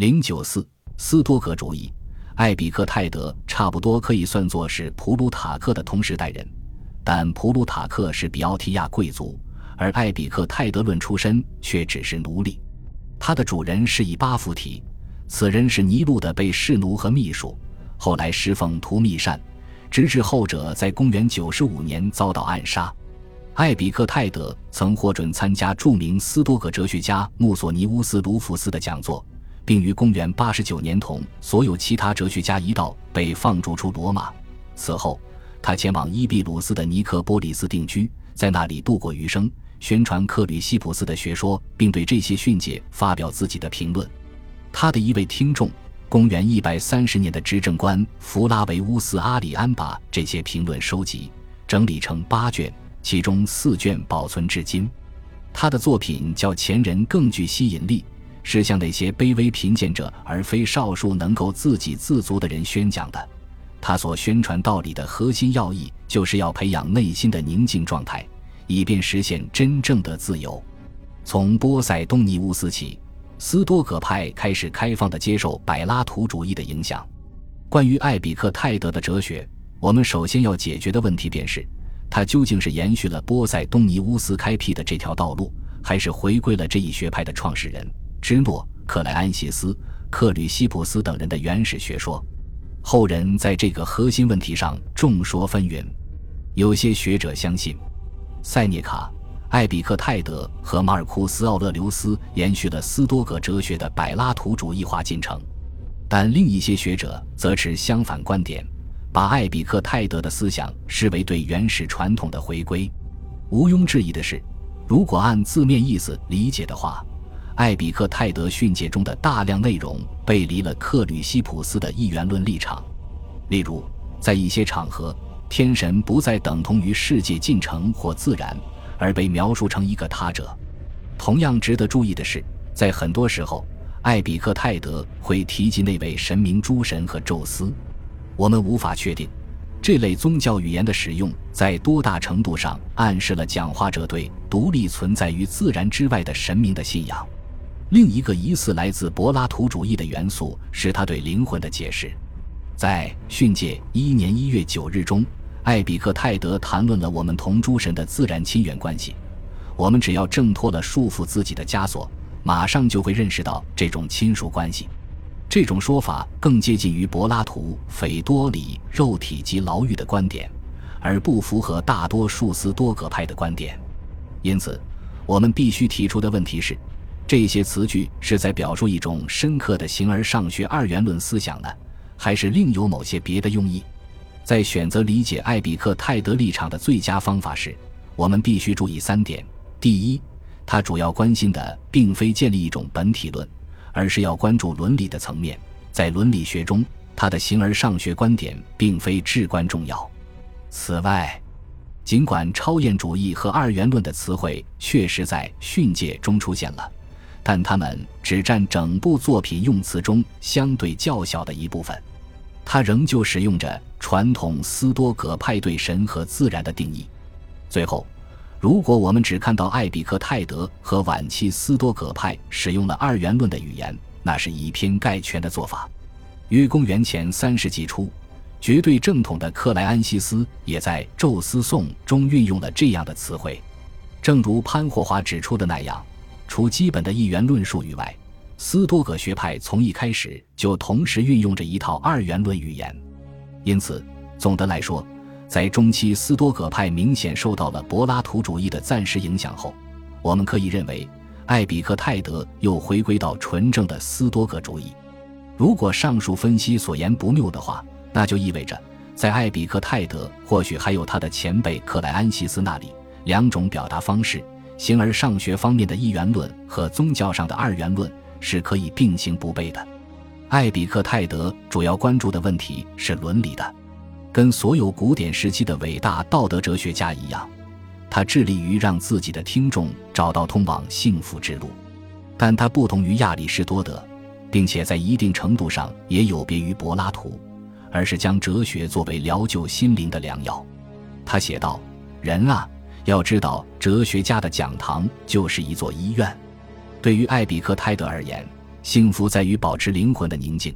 零九四斯多格主义，艾比克泰德差不多可以算作是普鲁塔克的同时代人，但普鲁塔克是比奥提亚贵族，而艾比克泰德论出身却只是奴隶。他的主人是以巴弗提，此人是尼禄的被侍奴和秘书，后来侍奉图密善，直至后者在公元九十五年遭到暗杀。艾比克泰德曾获准参加著名斯多葛哲学家穆索尼乌斯·卢福斯的讲座。并于公元八十九年同所有其他哲学家一道被放逐出罗马。此后，他前往伊比鲁斯的尼克波里斯定居，在那里度过余生，宣传克吕西普斯的学说，并对这些训诫发表自己的评论。他的一位听众，公元一百三十年的执政官弗拉维乌斯·阿里安把这些评论收集整理成八卷，其中四卷保存至今。他的作品较前人更具吸引力。是向那些卑微贫贱者，而非少数能够自给自足的人宣讲的。他所宣传道理的核心要义，就是要培养内心的宁静状态，以便实现真正的自由。从波塞冬尼乌斯起，斯多葛派开始开放地接受柏拉图主义的影响。关于艾比克泰德的哲学，我们首先要解决的问题便是：他究竟是延续了波塞冬尼乌斯开辟的这条道路，还是回归了这一学派的创始人？芝诺、克莱安西斯、克吕西普斯等人的原始学说，后人在这个核心问题上众说纷纭。有些学者相信，塞涅卡、艾比克泰德和马尔库斯·奥勒留斯延续了斯多葛哲学的柏拉图主义化进程，但另一些学者则持相反观点，把艾比克泰德的思想视为对原始传统的回归。毋庸置疑的是，如果按字面意思理解的话。艾比克泰德训诫中的大量内容背离了克吕西普斯的一元论立场，例如，在一些场合，天神不再等同于世界进程或自然，而被描述成一个他者。同样值得注意的是，在很多时候，艾比克泰德会提及那位神明诸神和宙斯。我们无法确定，这类宗教语言的使用在多大程度上暗示了讲话者对独立存在于自然之外的神明的信仰。另一个疑似来自柏拉图主义的元素是他对灵魂的解释。在训诫一年一月九日中，艾比克泰德谈论了我们同诸神的自然亲缘关系。我们只要挣脱了束缚自己的枷锁，马上就会认识到这种亲属关系。这种说法更接近于柏拉图斐多里肉体及牢狱的观点，而不符合大多数斯多葛派的观点。因此，我们必须提出的问题是。这些词句是在表述一种深刻的形而上学二元论思想呢，还是另有某些别的用意？在选择理解艾比克泰德立场的最佳方法时，我们必须注意三点：第一，他主要关心的并非建立一种本体论，而是要关注伦理的层面。在伦理学中，他的形而上学观点并非至关重要。此外，尽管超验主义和二元论的词汇确实在训诫中出现了。但他们只占整部作品用词中相对较小的一部分，他仍旧使用着传统斯多葛派对神和自然的定义。最后，如果我们只看到艾比克泰德和晚期斯多葛派使用了二元论的语言，那是以偏概全的做法。于公元前三世纪初，绝对正统的克莱安西斯也在《宙斯颂》中运用了这样的词汇，正如潘霍华指出的那样。除基本的一元论述语外，斯多葛学派从一开始就同时运用着一套二元论语言。因此，总的来说，在中期斯多葛派明显受到了柏拉图主义的暂时影响后，我们可以认为艾比克泰德又回归到纯正的斯多葛主义。如果上述分析所言不谬的话，那就意味着在艾比克泰德或许还有他的前辈克莱安西斯那里两种表达方式。形而上学方面的一元论和宗教上的二元论是可以并行不悖的。艾比克泰德主要关注的问题是伦理的，跟所有古典时期的伟大道德哲学家一样，他致力于让自己的听众找到通往幸福之路。但他不同于亚里士多德，并且在一定程度上也有别于柏拉图，而是将哲学作为疗救心灵的良药。他写道：“人啊。”要知道，哲学家的讲堂就是一座医院。对于艾比克泰德而言，幸福在于保持灵魂的宁静，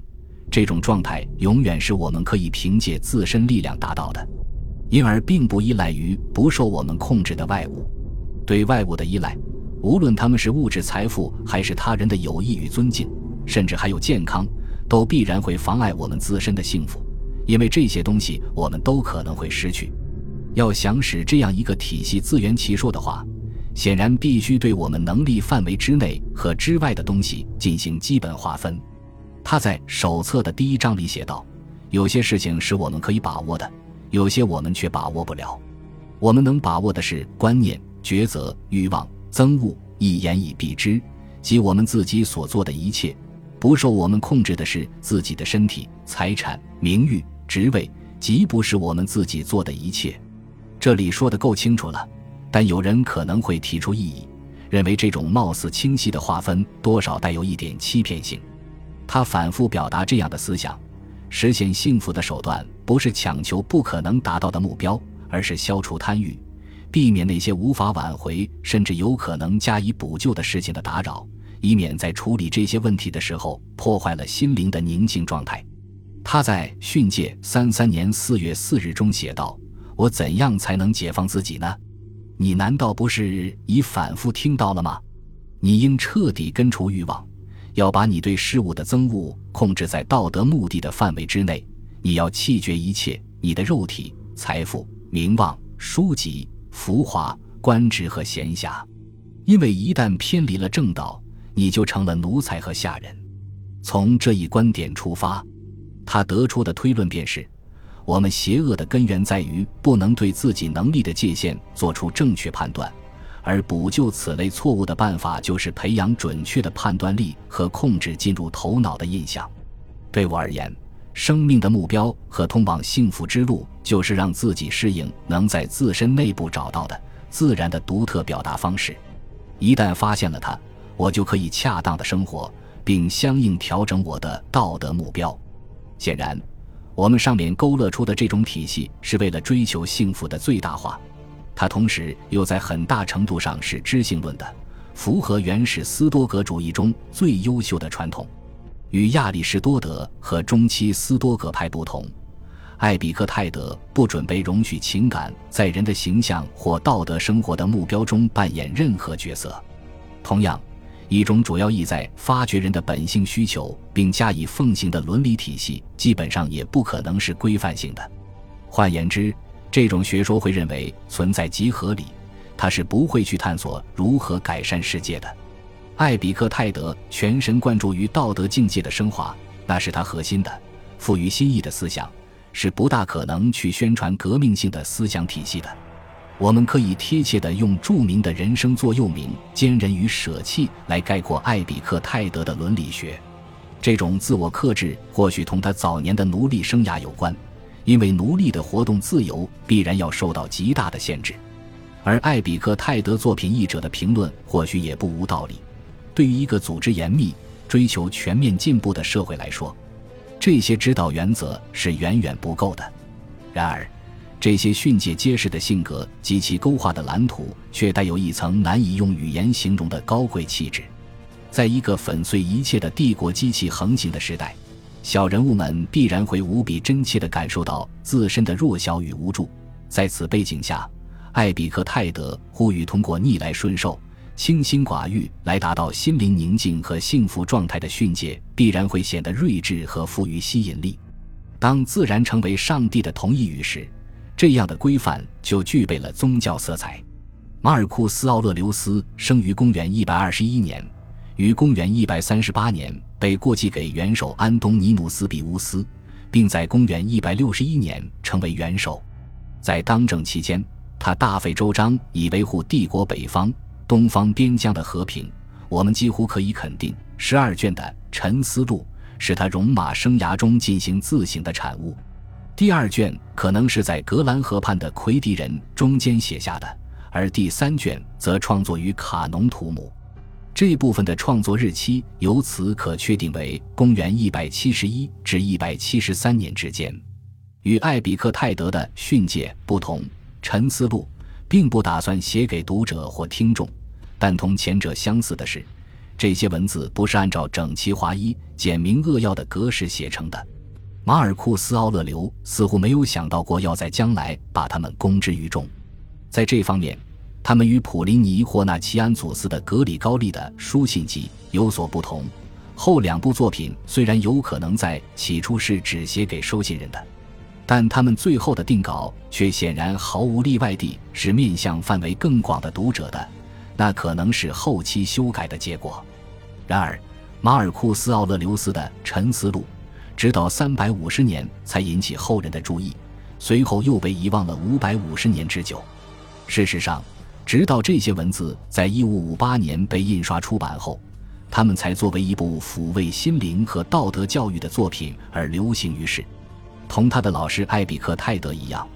这种状态永远是我们可以凭借自身力量达到的，因而并不依赖于不受我们控制的外物。对外物的依赖，无论他们是物质财富，还是他人的友谊与尊敬，甚至还有健康，都必然会妨碍我们自身的幸福，因为这些东西我们都可能会失去。要想使这样一个体系自圆其说的话，显然必须对我们能力范围之内和之外的东西进行基本划分。他在手册的第一章里写道：“有些事情是我们可以把握的，有些我们却把握不了。我们能把握的是观念、抉择、欲望、憎恶，一言以蔽之，即我们自己所做的一切；不受我们控制的是自己的身体、财产、名誉、职位，即不是我们自己做的一切。”这里说的够清楚了，但有人可能会提出异议，认为这种貌似清晰的划分多少带有一点欺骗性。他反复表达这样的思想：实现幸福的手段不是强求不可能达到的目标，而是消除贪欲，避免那些无法挽回甚至有可能加以补救的事情的打扰，以免在处理这些问题的时候破坏了心灵的宁静状态。他在训诫三三年四月四日中写道。我怎样才能解放自己呢？你难道不是已反复听到了吗？你应彻底根除欲望，要把你对事物的憎恶控制在道德目的的范围之内。你要弃绝一切你的肉体、财富、名望、书籍、浮华、官职和闲暇，因为一旦偏离了正道，你就成了奴才和下人。从这一观点出发，他得出的推论便是。我们邪恶的根源在于不能对自己能力的界限做出正确判断，而补救此类错误的办法就是培养准确的判断力和控制进入头脑的印象。对我而言，生命的目标和通往幸福之路，就是让自己适应能在自身内部找到的自然的独特表达方式。一旦发现了它，我就可以恰当的生活，并相应调整我的道德目标。显然。我们上面勾勒出的这种体系是为了追求幸福的最大化，它同时又在很大程度上是知性论的，符合原始斯多格主义中最优秀的传统。与亚里士多德和中期斯多葛派不同，艾比克泰德不准备容许情感在人的形象或道德生活的目标中扮演任何角色。同样。一种主要意在发掘人的本性需求并加以奉行的伦理体系，基本上也不可能是规范性的。换言之，这种学说会认为存在即合理，它是不会去探索如何改善世界的。艾比克泰德全神贯注于道德境界的升华，那是他核心的、富于新意的思想，是不大可能去宣传革命性的思想体系的。我们可以贴切地用著名的人生座右铭“坚韧与舍弃”来概括艾比克泰德的伦理学。这种自我克制或许同他早年的奴隶生涯有关，因为奴隶的活动自由必然要受到极大的限制。而艾比克泰德作品译者的评论或许也不无道理。对于一个组织严密、追求全面进步的社会来说，这些指导原则是远远不够的。然而，这些训诫揭示的性格及其勾画的蓝图，却带有一层难以用语言形容的高贵气质。在一个粉碎一切的帝国机器横行的时代，小人物们必然会无比真切地感受到自身的弱小与无助。在此背景下，艾比克泰德呼吁通过逆来顺受、清心寡欲来达到心灵宁静和幸福状态的训诫，必然会显得睿智和富于吸引力。当自然成为上帝的同义语时，这样的规范就具备了宗教色彩。马尔库斯·奥勒留斯生于公元一百二十一年，于公元一百三十八年被过继给元首安东尼努斯·比乌斯，并在公元一百六十一年成为元首。在当政期间，他大费周章以维护帝国北方、东方边疆的和平。我们几乎可以肯定，十二卷的《沉思录》是他戎马生涯中进行自省的产物。第二卷可能是在格兰河畔的奎迪人中间写下的，而第三卷则创作于卡农图姆。这部分的创作日期由此可确定为公元一百七十一至一百七十三年之间。与艾比克泰德的训诫不同，《沉思录》并不打算写给读者或听众，但同前者相似的是，这些文字不是按照整齐划一、简明扼要的格式写成的。马尔库斯·奥勒留似乎没有想到过要在将来把他们公之于众。在这方面，他们与普林尼或纳齐安祖斯的格里高利的书信集有所不同。后两部作品虽然有可能在起初是只写给收信人的，但他们最后的定稿却显然毫无例外地是面向范围更广的读者的。那可能是后期修改的结果。然而，马尔库斯·奥勒留斯的《沉思录》。直到三百五十年才引起后人的注意，随后又被遗忘了五百五十年之久。事实上，直到这些文字在一五五八年被印刷出版后，他们才作为一部抚慰心灵和道德教育的作品而流行于世。同他的老师艾比克泰德一样，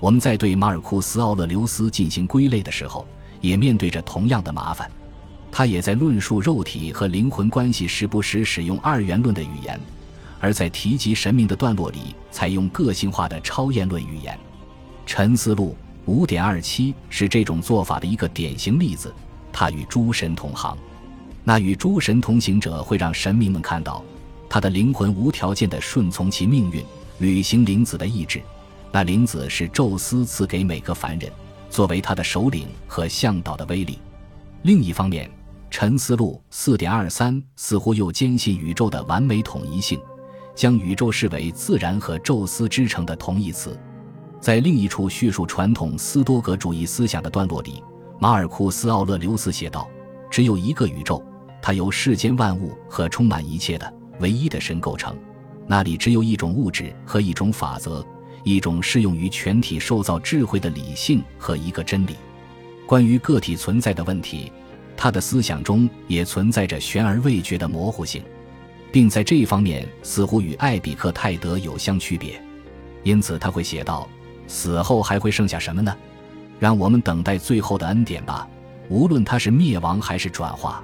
我们在对马尔库斯·奥勒留斯进行归类的时候，也面对着同样的麻烦。他也在论述肉体和灵魂关系时，不时使用二元论的语言。而在提及神明的段落里，采用个性化的超验论语言，《沉思录》五点二七是这种做法的一个典型例子。他与诸神同行，那与诸神同行者会让神明们看到，他的灵魂无条件地顺从其命运，履行灵子的意志。那灵子是宙斯赐给每个凡人，作为他的首领和向导的威力。另一方面，《沉思录》四点二三似乎又坚信宇宙的完美统一性。将宇宙视为自然和宙斯之城的同义词，在另一处叙述传统斯多葛主义思想的段落里，马尔库斯·奥勒留斯写道：“只有一个宇宙，它由世间万物和充满一切的唯一的神构成。那里只有一种物质和一种法则，一种适用于全体受造智慧的理性和一个真理。关于个体存在的问题，他的思想中也存在着悬而未决的模糊性。”并在这一方面似乎与艾比克泰德有相区别，因此他会写道：“死后还会剩下什么呢？让我们等待最后的恩典吧。无论它是灭亡还是转化。”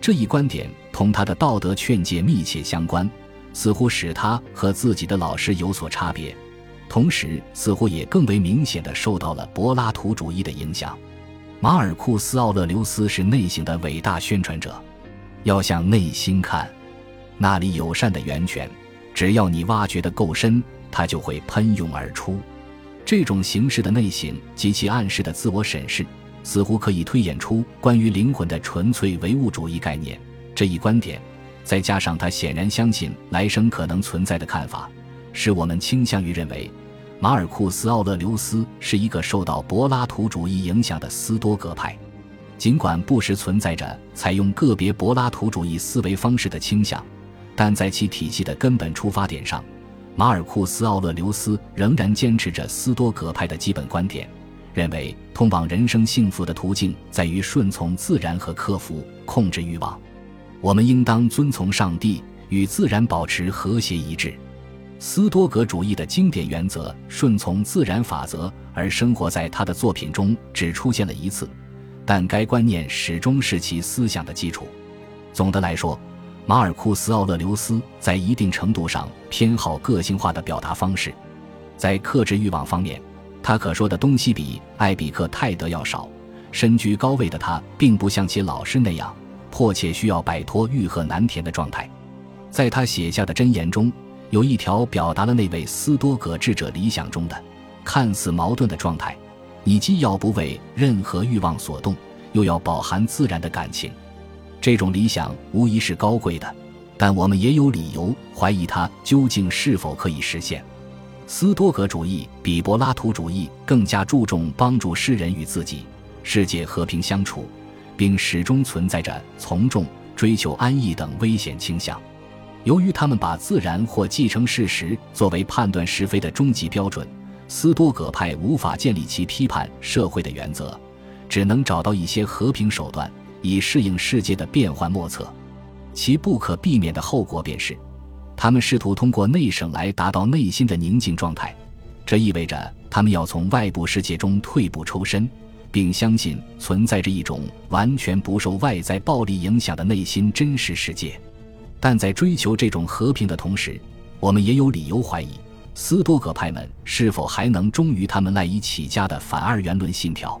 这一观点同他的道德劝诫密切相关，似乎使他和自己的老师有所差别，同时似乎也更为明显的受到了柏拉图主义的影响。马尔库斯·奥勒留斯是内省的伟大宣传者，要向内心看。那里有善的源泉，只要你挖掘的够深，它就会喷涌而出。这种形式的内省及其暗示的自我审视，似乎可以推演出关于灵魂的纯粹唯物主义概念。这一观点，再加上他显然相信来生可能存在的看法，使我们倾向于认为，马尔库斯·奥勒留斯是一个受到柏拉图主义影响的斯多葛派。尽管不时存在着采用个别柏拉图主义思维方式的倾向。但在其体系的根本出发点上，马尔库斯·奥勒留斯仍然坚持着斯多葛派的基本观点，认为通往人生幸福的途径在于顺从自然和克服控制欲望。我们应当遵从上帝，与自然保持和谐一致。斯多葛主义的经典原则“顺从自然法则”而生活在他的作品中只出现了一次，但该观念始终是其思想的基础。总的来说。马尔库斯·奥勒留斯在一定程度上偏好个性化的表达方式，在克制欲望方面，他可说的东西比艾比克泰德要少。身居高位的他，并不像其老师那样迫切需要摆脱欲壑难填的状态。在他写下的箴言中，有一条表达了那位斯多葛智者理想中的看似矛盾的状态：你既要不为任何欲望所动，又要饱含自然的感情。这种理想无疑是高贵的，但我们也有理由怀疑它究竟是否可以实现。斯多葛主义比柏拉图主义更加注重帮助世人与自己、世界和平相处，并始终存在着从众、追求安逸等危险倾向。由于他们把自然或继承事实作为判断是非的终极标准，斯多葛派无法建立其批判社会的原则，只能找到一些和平手段。以适应世界的变幻莫测，其不可避免的后果便是，他们试图通过内省来达到内心的宁静状态。这意味着他们要从外部世界中退步抽身，并相信存在着一种完全不受外在暴力影响的内心真实世界。但在追求这种和平的同时，我们也有理由怀疑斯多葛派们是否还能忠于他们赖以起家的反二元论信条。